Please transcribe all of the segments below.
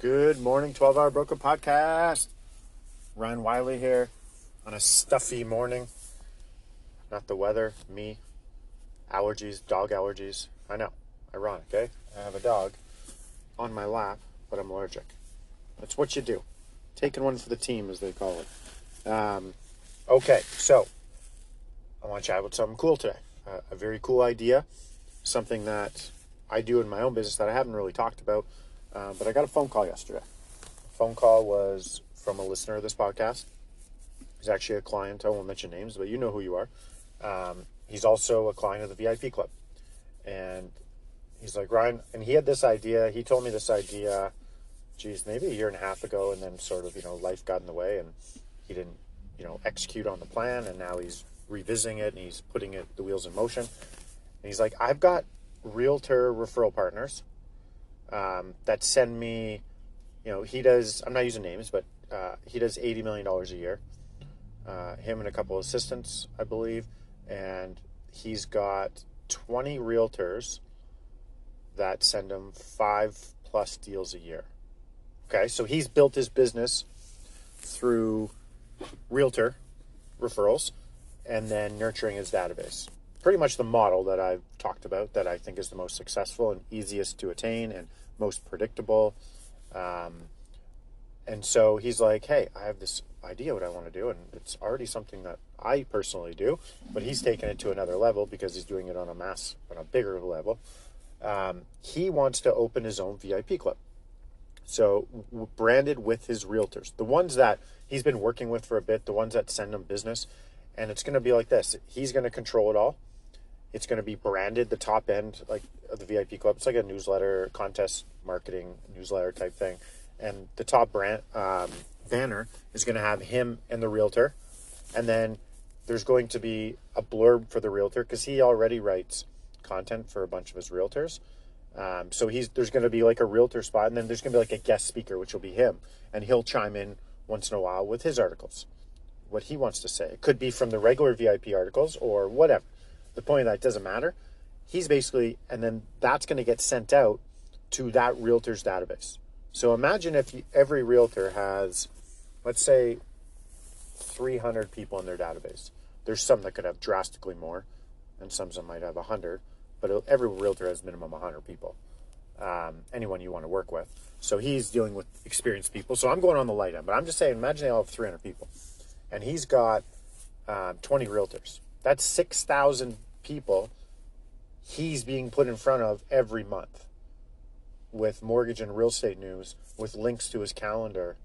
Good morning, 12 Hour Broker Podcast. Ryan Wiley here on a stuffy morning. Not the weather, me. Allergies, dog allergies. I know, ironic, eh? I have a dog on my lap, but I'm allergic. That's what you do. Taking one for the team, as they call it. Um, okay, so I want to chat about something cool today. Uh, a very cool idea, something that I do in my own business that I haven't really talked about uh, but I got a phone call yesterday. Phone call was from a listener of this podcast. He's actually a client. I won't mention names, but you know who you are. Um, he's also a client of the VIP Club. And he's like, Ryan, and he had this idea. He told me this idea, geez, maybe a year and a half ago. And then sort of, you know, life got in the way and he didn't, you know, execute on the plan. And now he's revisiting it and he's putting it, the wheels in motion. And he's like, I've got realtor referral partners um, that send me, you know, he does, I'm not using names, but uh, he does $80 million a year. Uh, him and a couple of assistants, I believe. And he's got 20 realtors that send him five plus deals a year. Okay, so he's built his business through realtor referrals and then nurturing his database. Pretty much the model that I've talked about that I think is the most successful and easiest to attain and most predictable. Um, and so he's like, hey, I have this idea what I want to do, and it's already something that I personally do, but he's taken it to another level because he's doing it on a mass, on a bigger level. Um, he wants to open his own VIP club. So branded with his realtors, the ones that he's been working with for a bit, the ones that send him business, and it's going to be like this. He's going to control it all. It's going to be branded the top end like of the VIP club. It's like a newsletter, contest marketing newsletter type thing, and the top brand um, banner is going to have him and the realtor, and then there's going to be a blurb for the realtor because he already writes content for a bunch of his realtors. Um, so he's there's going to be like a realtor spot, and then there's going to be like a guest speaker, which will be him, and he'll chime in once in a while with his articles, what he wants to say. It could be from the regular VIP articles or whatever. The point of that doesn't matter. He's basically, and then that's going to get sent out to that realtor's database. So imagine if you, every realtor has, let's say, 300 people in their database. There's some that could have drastically more, and some that might have 100, but every realtor has minimum 100 people. Um, anyone you want to work with. So he's dealing with experienced people. So I'm going on the light end, but I'm just saying, imagine they all have 300 people, and he's got um, 20 realtors. That's 6,000 people he's being put in front of every month with mortgage and real estate news with links to his calendar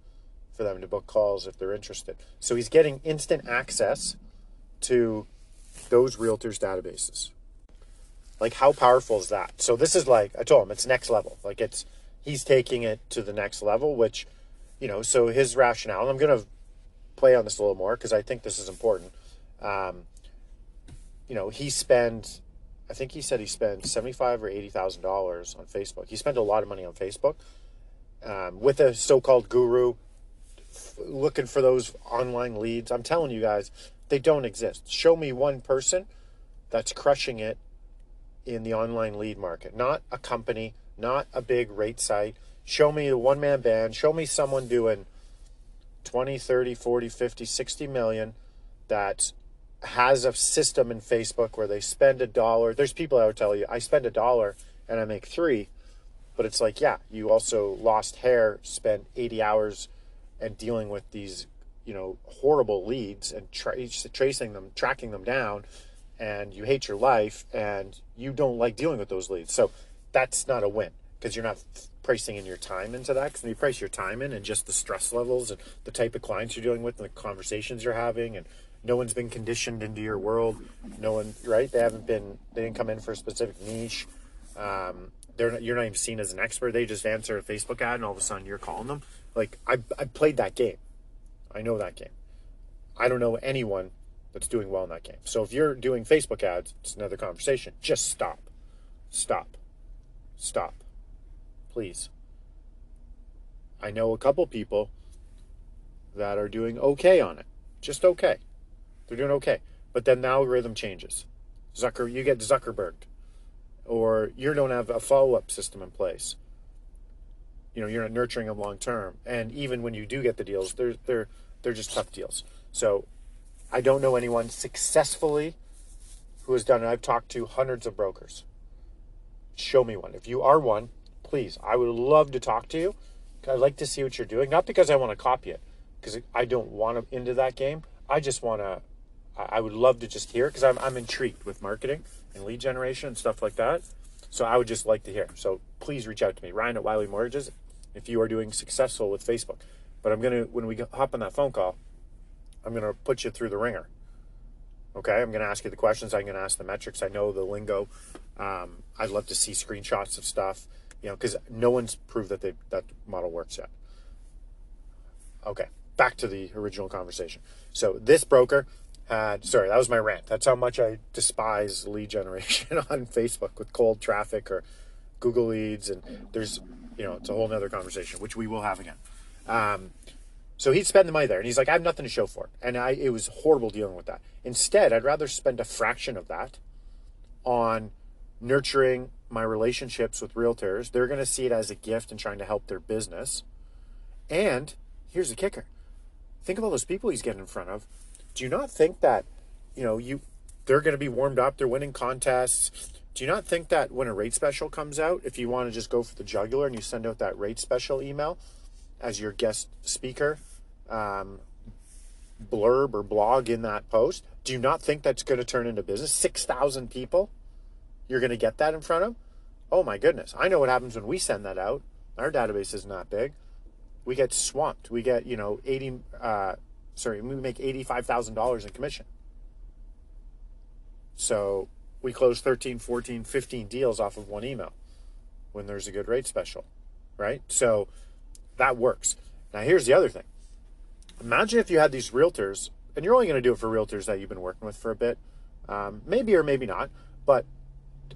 for them to book calls if they're interested. So he's getting instant access to those realtors' databases. Like how powerful is that? So this is like I told him it's next level. Like it's he's taking it to the next level, which you know. So his rationale. And I'm gonna play on this a little more because I think this is important. Um, you know, he spent, I think he said he spent seventy-five or eighty thousand dollars on Facebook. He spent a lot of money on Facebook um, with a so-called guru, looking for those online leads. I'm telling you guys, they don't exist. Show me one person that's crushing it in the online lead market, not a company, not a big rate site. Show me a one man band. Show me someone doing 20, 30, 40, 50, 60 million that's has a system in Facebook where they spend a dollar. There's people that would tell you, I spend a dollar and I make three. But it's like, yeah, you also lost hair, spent 80 hours and dealing with these, you know, horrible leads and tra- tracing them, tracking them down, and you hate your life and you don't like dealing with those leads. So that's not a win because you're not pricing in your time into that. Because when you price your time in and just the stress levels and the type of clients you're dealing with and the conversations you're having and no one's been conditioned into your world. No one, right? They haven't been, they didn't come in for a specific niche. Um, they're not, you're not even seen as an expert. They just answer a Facebook ad, and all of a sudden you're calling them. Like I I played that game. I know that game. I don't know anyone that's doing well in that game. So if you're doing Facebook ads, it's another conversation. Just stop. Stop. Stop. Please. I know a couple people that are doing okay on it. Just okay. They're doing okay. But then the algorithm changes. Zucker you get Zuckerberg. Or you don't have a follow-up system in place. You know, you're not nurturing them long term. And even when you do get the deals, they're they're they're just tough deals. So I don't know anyone successfully who has done it. I've talked to hundreds of brokers. Show me one. If you are one, please, I would love to talk to you. I'd like to see what you're doing. Not because I want to copy it, because I don't want to into that game. I just want to, I would love to just hear because I'm, I'm intrigued with marketing and lead generation and stuff like that. So I would just like to hear. So please reach out to me, Ryan at Wiley Mortgages, if you are doing successful with Facebook. But I'm going to, when we hop on that phone call, I'm going to put you through the ringer. Okay, I'm going to ask you the questions. I'm going to ask the metrics. I know the lingo. Um, I'd love to see screenshots of stuff, you know, because no one's proved that they that model works yet. Okay, back to the original conversation. So this broker had sorry, that was my rant. That's how much I despise lead generation on Facebook with cold traffic or Google leads, and there's you know it's a whole nother conversation which we will have again. Um, so he'd spend the money there, and he's like, I have nothing to show for it, and I it was horrible dealing with that. Instead, I'd rather spend a fraction of that on nurturing my relationships with realtors. They're going to see it as a gift and trying to help their business. And here's the kicker: think of all those people he's getting in front of. Do you not think that, you know, you they're going to be warmed up? They're winning contests. Do you not think that when a rate special comes out, if you want to just go for the jugular and you send out that rate special email, as your guest speaker um, blurb or blog in that post, do you not think that's going to turn into business? 6,000 people, you're going to get that in front of? Oh my goodness. I know what happens when we send that out. Our database is not big. We get swamped. We get, you know, 80, uh, sorry, we make $85,000 in commission. So we close 13, 14, 15 deals off of one email when there's a good rate special, right? So, that works. Now, here's the other thing. Imagine if you had these realtors, and you're only going to do it for realtors that you've been working with for a bit, um, maybe or maybe not. But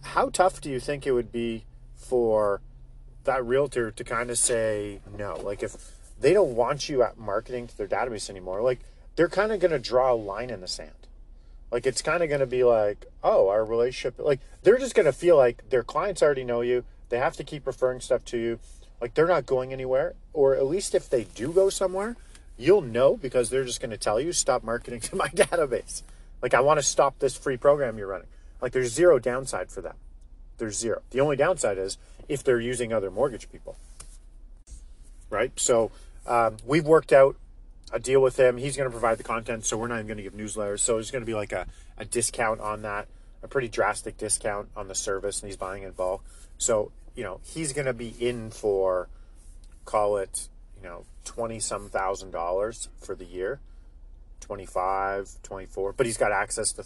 how tough do you think it would be for that realtor to kind of say no? Like if they don't want you at marketing to their database anymore, like they're kind of going to draw a line in the sand. Like it's kind of going to be like, oh, our relationship, like they're just going to feel like their clients already know you. They have to keep referring stuff to you. Like they're not going anywhere, or at least if they do go somewhere, you'll know because they're just going to tell you stop marketing to my database. Like I want to stop this free program you're running. Like there's zero downside for them. There's zero. The only downside is if they're using other mortgage people. Right? So um, we've worked out a deal with him. He's going to provide the content, so we're not even going to give newsletters. So there's going to be like a, a discount on that, a pretty drastic discount on the service, and he's buying in bulk. So you know, he's going to be in for, call it, you know, 20 some thousand dollars for the year, 25, 24, but he's got access to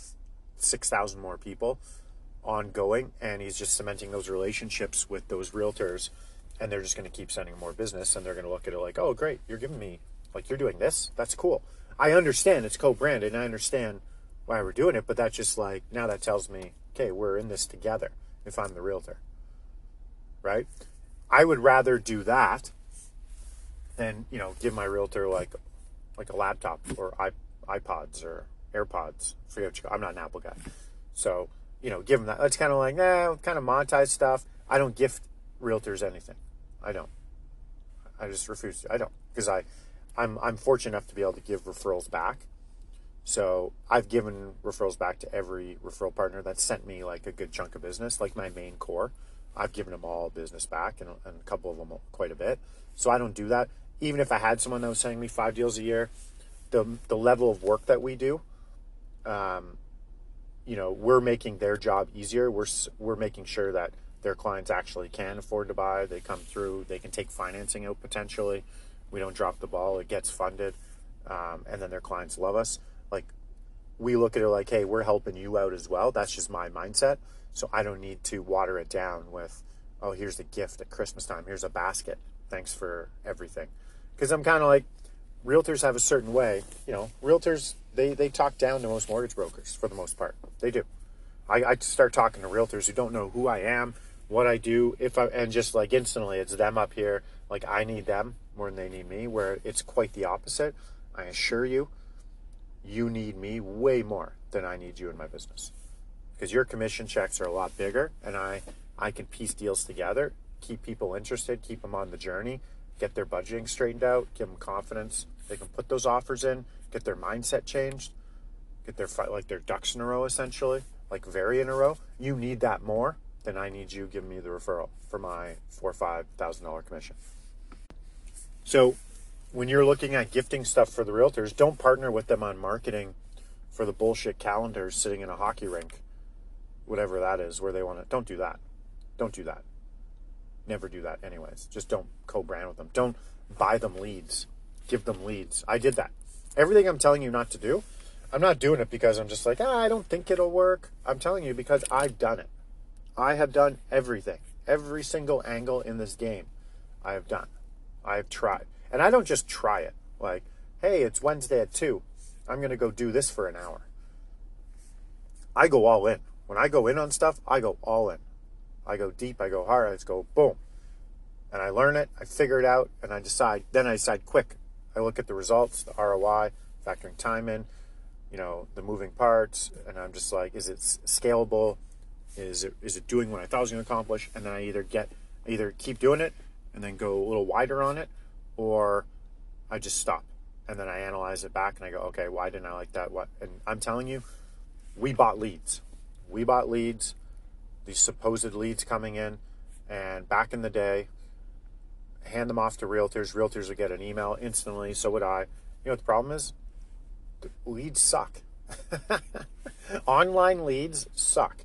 6,000 more people ongoing and he's just cementing those relationships with those realtors and they're just going to keep sending more business and they're going to look at it like, oh, great, you're giving me, like, you're doing this. That's cool. I understand it's co branded and I understand why we're doing it, but that's just like, now that tells me, okay, we're in this together if I'm the realtor right? I would rather do that than you know give my realtor like like a laptop or iPods or AirPods. You. I'm not an Apple guy, so you know give them that. It's kind of like eh, kind of monetize stuff. I don't gift realtors anything. I don't. I just refuse. To. I don't because I I'm I'm fortunate enough to be able to give referrals back. So I've given referrals back to every referral partner that sent me like a good chunk of business, like my main core. I've given them all business back and, and a couple of them quite a bit. So I don't do that. Even if I had someone that was sending me five deals a year, the the level of work that we do, um, you know, we're making their job easier. We're we're making sure that their clients actually can afford to buy. They come through. They can take financing out potentially. We don't drop the ball. It gets funded, um, and then their clients love us. Like we look at it like, hey, we're helping you out as well. That's just my mindset. So I don't need to water it down with, oh, here's a gift at Christmas time. Here's a basket. Thanks for everything. Because I'm kind of like, realtors have a certain way. You know, realtors, they, they talk down to most mortgage brokers for the most part. They do. I, I start talking to realtors who don't know who I am, what I do, if I, and just like instantly it's them up here. Like I need them more than they need me, where it's quite the opposite. I assure you, you need me way more than I need you in my business because your commission checks are a lot bigger and I, I can piece deals together, keep people interested, keep them on the journey, get their budgeting straightened out, give them confidence. They can put those offers in, get their mindset changed, get their like their ducks in a row essentially, like very in a row. You need that more than I need you giving me the referral for my four or five thousand dollar commission. So when you're looking at gifting stuff for the realtors, don't partner with them on marketing for the bullshit calendars sitting in a hockey rink, whatever that is, where they want to. Don't do that. Don't do that. Never do that, anyways. Just don't co brand with them. Don't buy them leads. Give them leads. I did that. Everything I'm telling you not to do, I'm not doing it because I'm just like, ah, I don't think it'll work. I'm telling you because I've done it. I have done everything. Every single angle in this game, I have done. I have tried. And I don't just try it like, hey, it's Wednesday at 2. I'm going to go do this for an hour. I go all in. When I go in on stuff, I go all in. I go deep, I go hard, I just go boom. And I learn it, I figure it out, and I decide. Then I decide quick. I look at the results, the ROI, factoring time in, you know, the moving parts, and I'm just like, is it scalable? Is it is it doing what I thought I was going to accomplish? And then I either get either keep doing it and then go a little wider on it, or I just stop and then I analyze it back and I go, okay, why didn't I like that? What? And I'm telling you, we bought leads. We bought leads, these supposed leads coming in, and back in the day, hand them off to realtors. Realtors would get an email instantly. So would I. You know what the problem is? Leads suck. Online leads suck.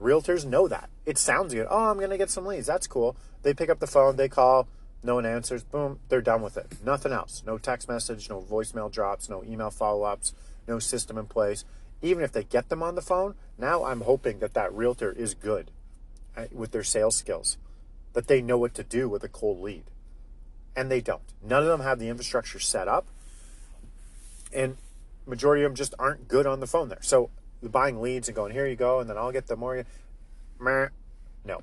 Realtors know that. It sounds good. Oh, I'm going to get some leads. That's cool. They pick up the phone, they call, no one answers, boom, they're done with it. Nothing else. No text message, no voicemail drops, no email follow ups, no system in place. Even if they get them on the phone, now I'm hoping that that realtor is good uh, with their sales skills, that they know what to do with a cold lead. And they don't. None of them have the infrastructure set up. And majority of them just aren't good on the phone there. So buying leads and going, here you go, and then I'll get the more. No,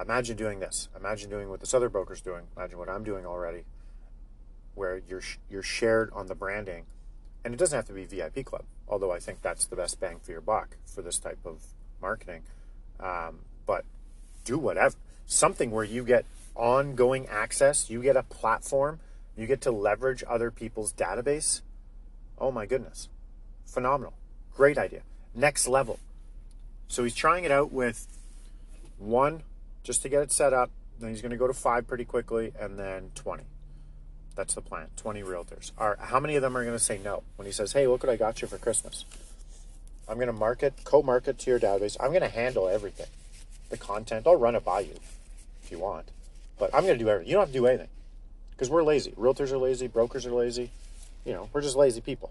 Imagine doing this. Imagine doing what this other broker's doing. Imagine what I'm doing already, where you're you're shared on the branding, and it doesn't have to be VIP Club. Although I think that's the best bang for your buck for this type of marketing. Um, but do whatever something where you get ongoing access. You get a platform. You get to leverage other people's database. Oh my goodness, phenomenal! Great idea. Next level. So he's trying it out with one just to get it set up. Then he's going to go to five pretty quickly and then 20. That's the plan 20 realtors. Are, how many of them are going to say no when he says, hey, look what I got you for Christmas? I'm going to market, co market to your database. I'm going to handle everything. The content, I'll run it by you if you want. But I'm going to do everything. You don't have to do anything because we're lazy. Realtors are lazy, brokers are lazy. You know, we're just lazy people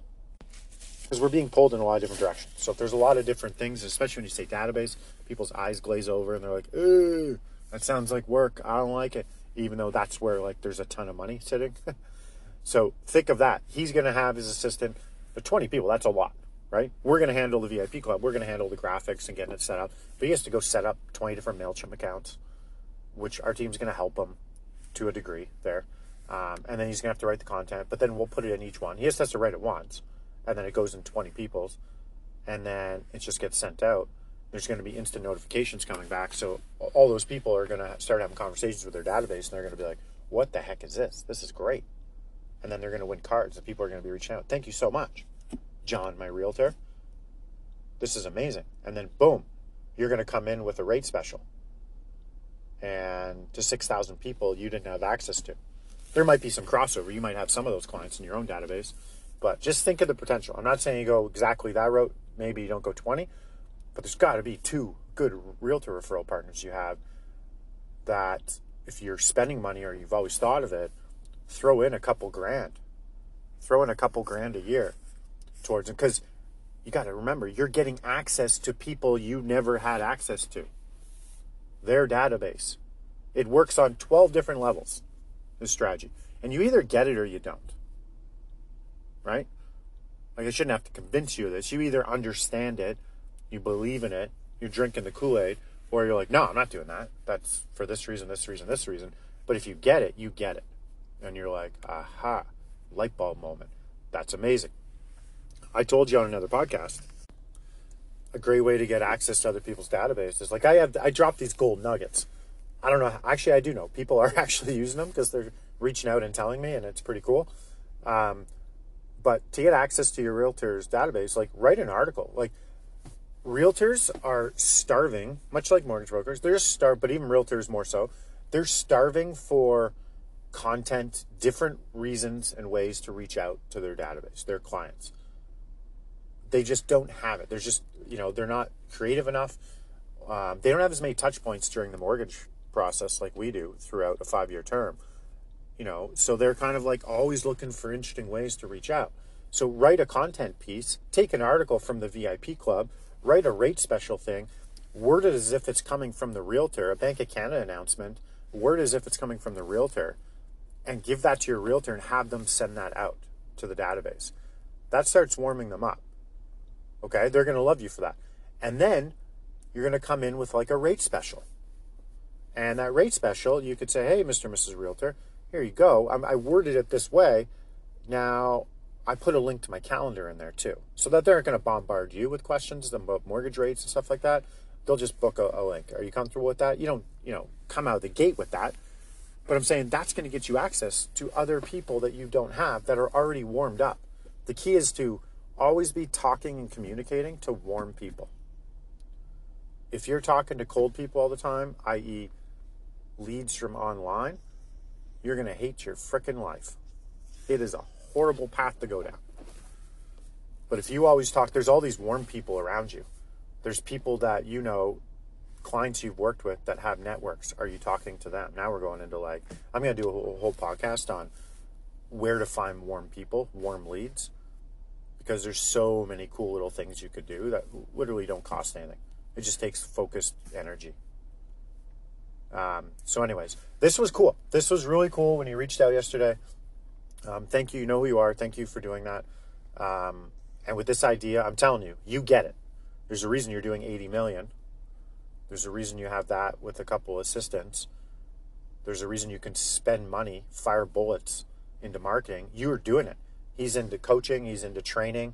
because we're being pulled in a lot of different directions. So if there's a lot of different things, especially when you say database, people's eyes glaze over and they're like, "Ooh, that sounds like work. I don't like it." Even though that's where like there's a ton of money sitting. so think of that. He's going to have his assistant. The 20 people. That's a lot, right? We're going to handle the VIP club. We're going to handle the graphics and getting it set up. But he has to go set up 20 different Mailchimp accounts, which our team's going to help him to a degree there. Um, and then he's going to have to write the content. But then we'll put it in each one. He just has to write it once and then it goes in 20 people's, and then it just gets sent out. There's going to be instant notifications coming back. So all those people are going to start having conversations with their database, and they're going to be like, "What the heck is this? This is great!" And then they're going to win cards, and people are going to be reaching out. Thank you so much, John, my realtor. This is amazing. And then boom, you're going to come in with a rate special, and to 6,000 people you didn't have access to. There might be some crossover. You might have some of those clients in your own database but just think of the potential. I'm not saying you go exactly that route. Maybe you don't go 20, but there's got to be two good realtor referral partners you have that if you're spending money or you've always thought of it, throw in a couple grand. Throw in a couple grand a year towards it because you got to remember you're getting access to people you never had access to. Their database. It works on 12 different levels, this strategy. And you either get it or you don't. Right? Like, I shouldn't have to convince you of this. You either understand it, you believe in it, you're drinking the Kool Aid, or you're like, no, I'm not doing that. That's for this reason, this reason, this reason. But if you get it, you get it. And you're like, aha, light bulb moment. That's amazing. I told you on another podcast, a great way to get access to other people's databases. Like I have, I drop these gold nuggets. I don't know. Actually, I do know people are actually using them because they're reaching out and telling me, and it's pretty cool. Um, but to get access to your realtor's database, like write an article. Like realtors are starving, much like mortgage brokers. They're starved, but even realtors more so. They're starving for content, different reasons and ways to reach out to their database, their clients. They just don't have it. They're just, you know, they're not creative enough. Um, they don't have as many touch points during the mortgage process like we do throughout a five year term. You know, so they're kind of like always looking for interesting ways to reach out. So write a content piece, take an article from the VIP club, write a rate special thing, word it as if it's coming from the realtor, a Bank of Canada announcement, word as if it's coming from the realtor, and give that to your realtor and have them send that out to the database. That starts warming them up. Okay, they're going to love you for that. And then you're going to come in with like a rate special. And that rate special, you could say, hey, Mr. and Mrs. Realtor, here you go. I'm, I worded it this way. Now, I put a link to my calendar in there too, so that they're not going to bombard you with questions about mortgage rates and stuff like that. They'll just book a, a link. Are you comfortable with that? You don't, you know, come out of the gate with that. But I'm saying that's going to get you access to other people that you don't have that are already warmed up. The key is to always be talking and communicating to warm people. If you're talking to cold people all the time, i.e., leads from online, you're going to hate your freaking life. It is a horrible path to go down. But if you always talk, there's all these warm people around you. There's people that you know, clients you've worked with that have networks. Are you talking to them? Now we're going into like, I'm going to do a whole, whole podcast on where to find warm people, warm leads, because there's so many cool little things you could do that literally don't cost anything. It just takes focused energy. Um, so, anyways, this was cool. This was really cool when you reached out yesterday. Um, thank you. You know who you are. Thank you for doing that. Um, and with this idea, I'm telling you, you get it. There's a reason you're doing 80 million. There's a reason you have that with a couple assistants. There's a reason you can spend money, fire bullets into marketing. You are doing it. He's into coaching. He's into training.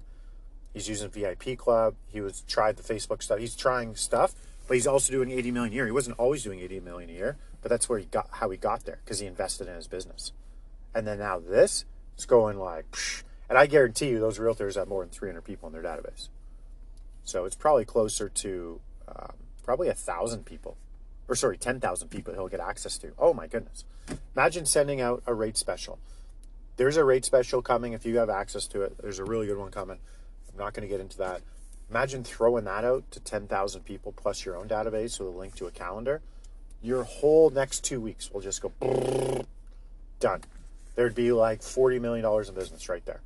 He's using VIP Club. He was tried the Facebook stuff. He's trying stuff, but he's also doing 80 million a year. He wasn't always doing 80 million a year, but that's where he got how he got there because he invested in his business. And then now this is going like, psh, and I guarantee you those realtors have more than 300 people in their database. So it's probably closer to um, probably a thousand people, or sorry, 10,000 people he'll get access to. Oh my goodness. Imagine sending out a rate special. There's a rate special coming if you have access to it. There's a really good one coming. I'm not going to get into that. Imagine throwing that out to 10,000 people plus your own database with a link to a calendar. Your whole next two weeks will just go done there'd be like $40 million in business right there.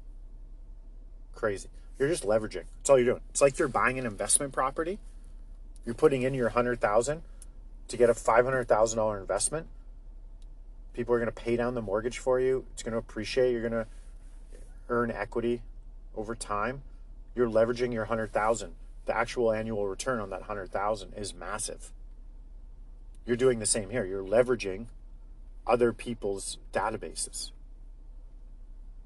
Crazy. You're just leveraging. That's all you're doing. It's like you're buying an investment property. You're putting in your 100000 to get a $500,000 investment. People are going to pay down the mortgage for you. It's going to appreciate. You're going to earn equity over time. You're leveraging your 100000 The actual annual return on that 100000 is massive. You're doing the same here. You're leveraging other people's databases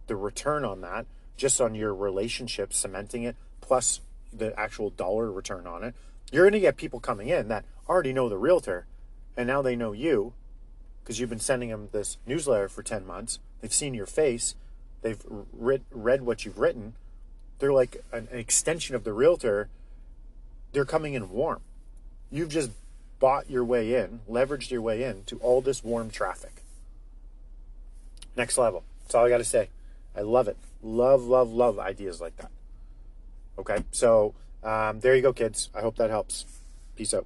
the return on that, just on your relationship, cementing it, plus the actual dollar return on it, you're going to get people coming in that already know the realtor and now they know you because you've been sending them this newsletter for 10 months. They've seen your face, they've read, read what you've written. They're like an, an extension of the realtor. They're coming in warm. You've just bought your way in, leveraged your way in to all this warm traffic. Next level. That's all I got to say. I love it. Love, love, love ideas like that. Okay, so um, there you go, kids. I hope that helps. Peace out.